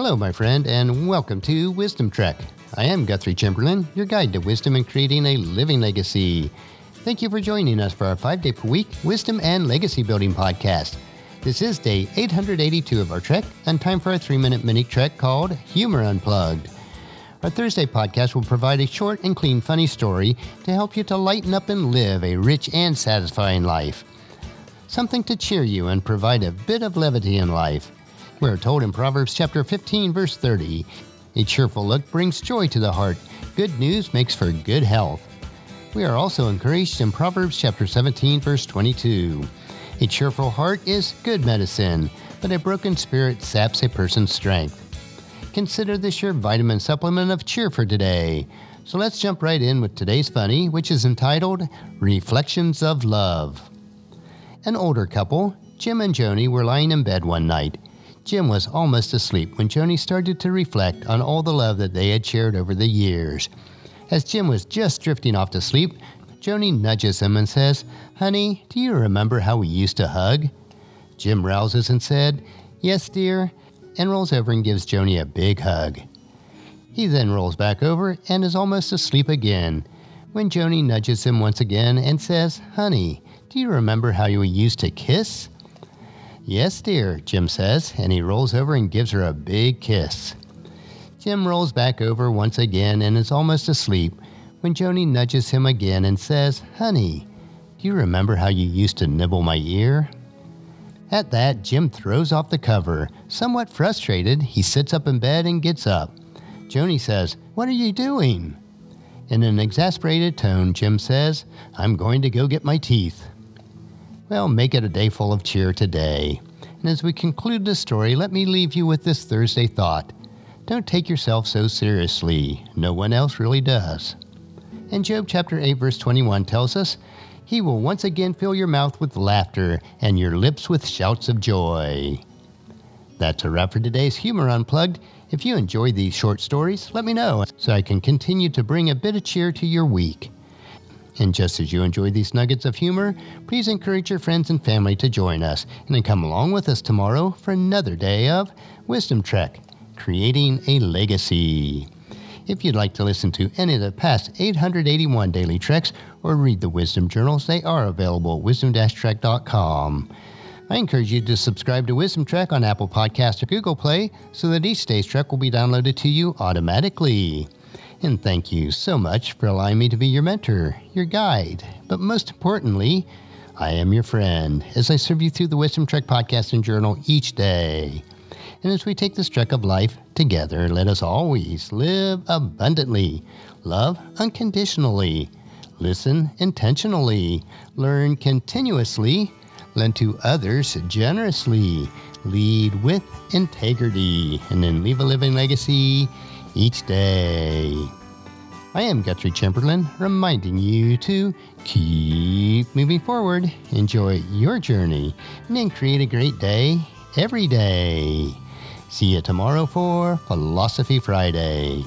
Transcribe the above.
Hello, my friend, and welcome to Wisdom Trek. I am Guthrie Chamberlain, your guide to wisdom and creating a living legacy. Thank you for joining us for our five day per week wisdom and legacy building podcast. This is day 882 of our trek, and time for a three minute mini trek called Humor Unplugged. Our Thursday podcast will provide a short and clean, funny story to help you to lighten up and live a rich and satisfying life. Something to cheer you and provide a bit of levity in life. We're told in Proverbs chapter 15, verse 30 A cheerful look brings joy to the heart, good news makes for good health. We are also encouraged in Proverbs chapter 17, verse 22. A cheerful heart is good medicine, but a broken spirit saps a person's strength. Consider this your vitamin supplement of cheer for today. So let's jump right in with today's funny, which is entitled Reflections of Love. An older couple, Jim and Joni, were lying in bed one night. Jim was almost asleep when Joni started to reflect on all the love that they had shared over the years. As Jim was just drifting off to sleep, Joni nudges him and says, Honey, do you remember how we used to hug? Jim rouses and said, Yes, dear, and rolls over and gives Joni a big hug. He then rolls back over and is almost asleep again when Joni nudges him once again and says, Honey, do you remember how we used to kiss? Yes, dear, Jim says, and he rolls over and gives her a big kiss. Jim rolls back over once again and is almost asleep when Joni nudges him again and says, Honey, do you remember how you used to nibble my ear? At that, Jim throws off the cover. Somewhat frustrated, he sits up in bed and gets up. Joni says, What are you doing? In an exasperated tone, Jim says, I'm going to go get my teeth. Well, make it a day full of cheer today. And as we conclude this story, let me leave you with this Thursday thought. Don't take yourself so seriously. No one else really does. And Job chapter 8 verse 21 tells us, He will once again fill your mouth with laughter and your lips with shouts of joy. That's a wrap for today's Humor Unplugged. If you enjoy these short stories, let me know so I can continue to bring a bit of cheer to your week. And just as you enjoy these nuggets of humor, please encourage your friends and family to join us and then come along with us tomorrow for another day of Wisdom Trek Creating a Legacy. If you'd like to listen to any of the past 881 daily treks or read the wisdom journals, they are available at wisdom-trek.com. I encourage you to subscribe to Wisdom Trek on Apple Podcast or Google Play so that each day's trek will be downloaded to you automatically. And thank you so much for allowing me to be your mentor, your guide, but most importantly, I am your friend as I serve you through the Wisdom Trek podcast and journal each day. And as we take this trek of life together, let us always live abundantly, love unconditionally, listen intentionally, learn continuously, lend to others generously, lead with integrity, and then leave a living legacy each day. I am Guthrie Chamberlain, reminding you to keep moving forward, enjoy your journey, and then create a great day every day. See you tomorrow for Philosophy Friday.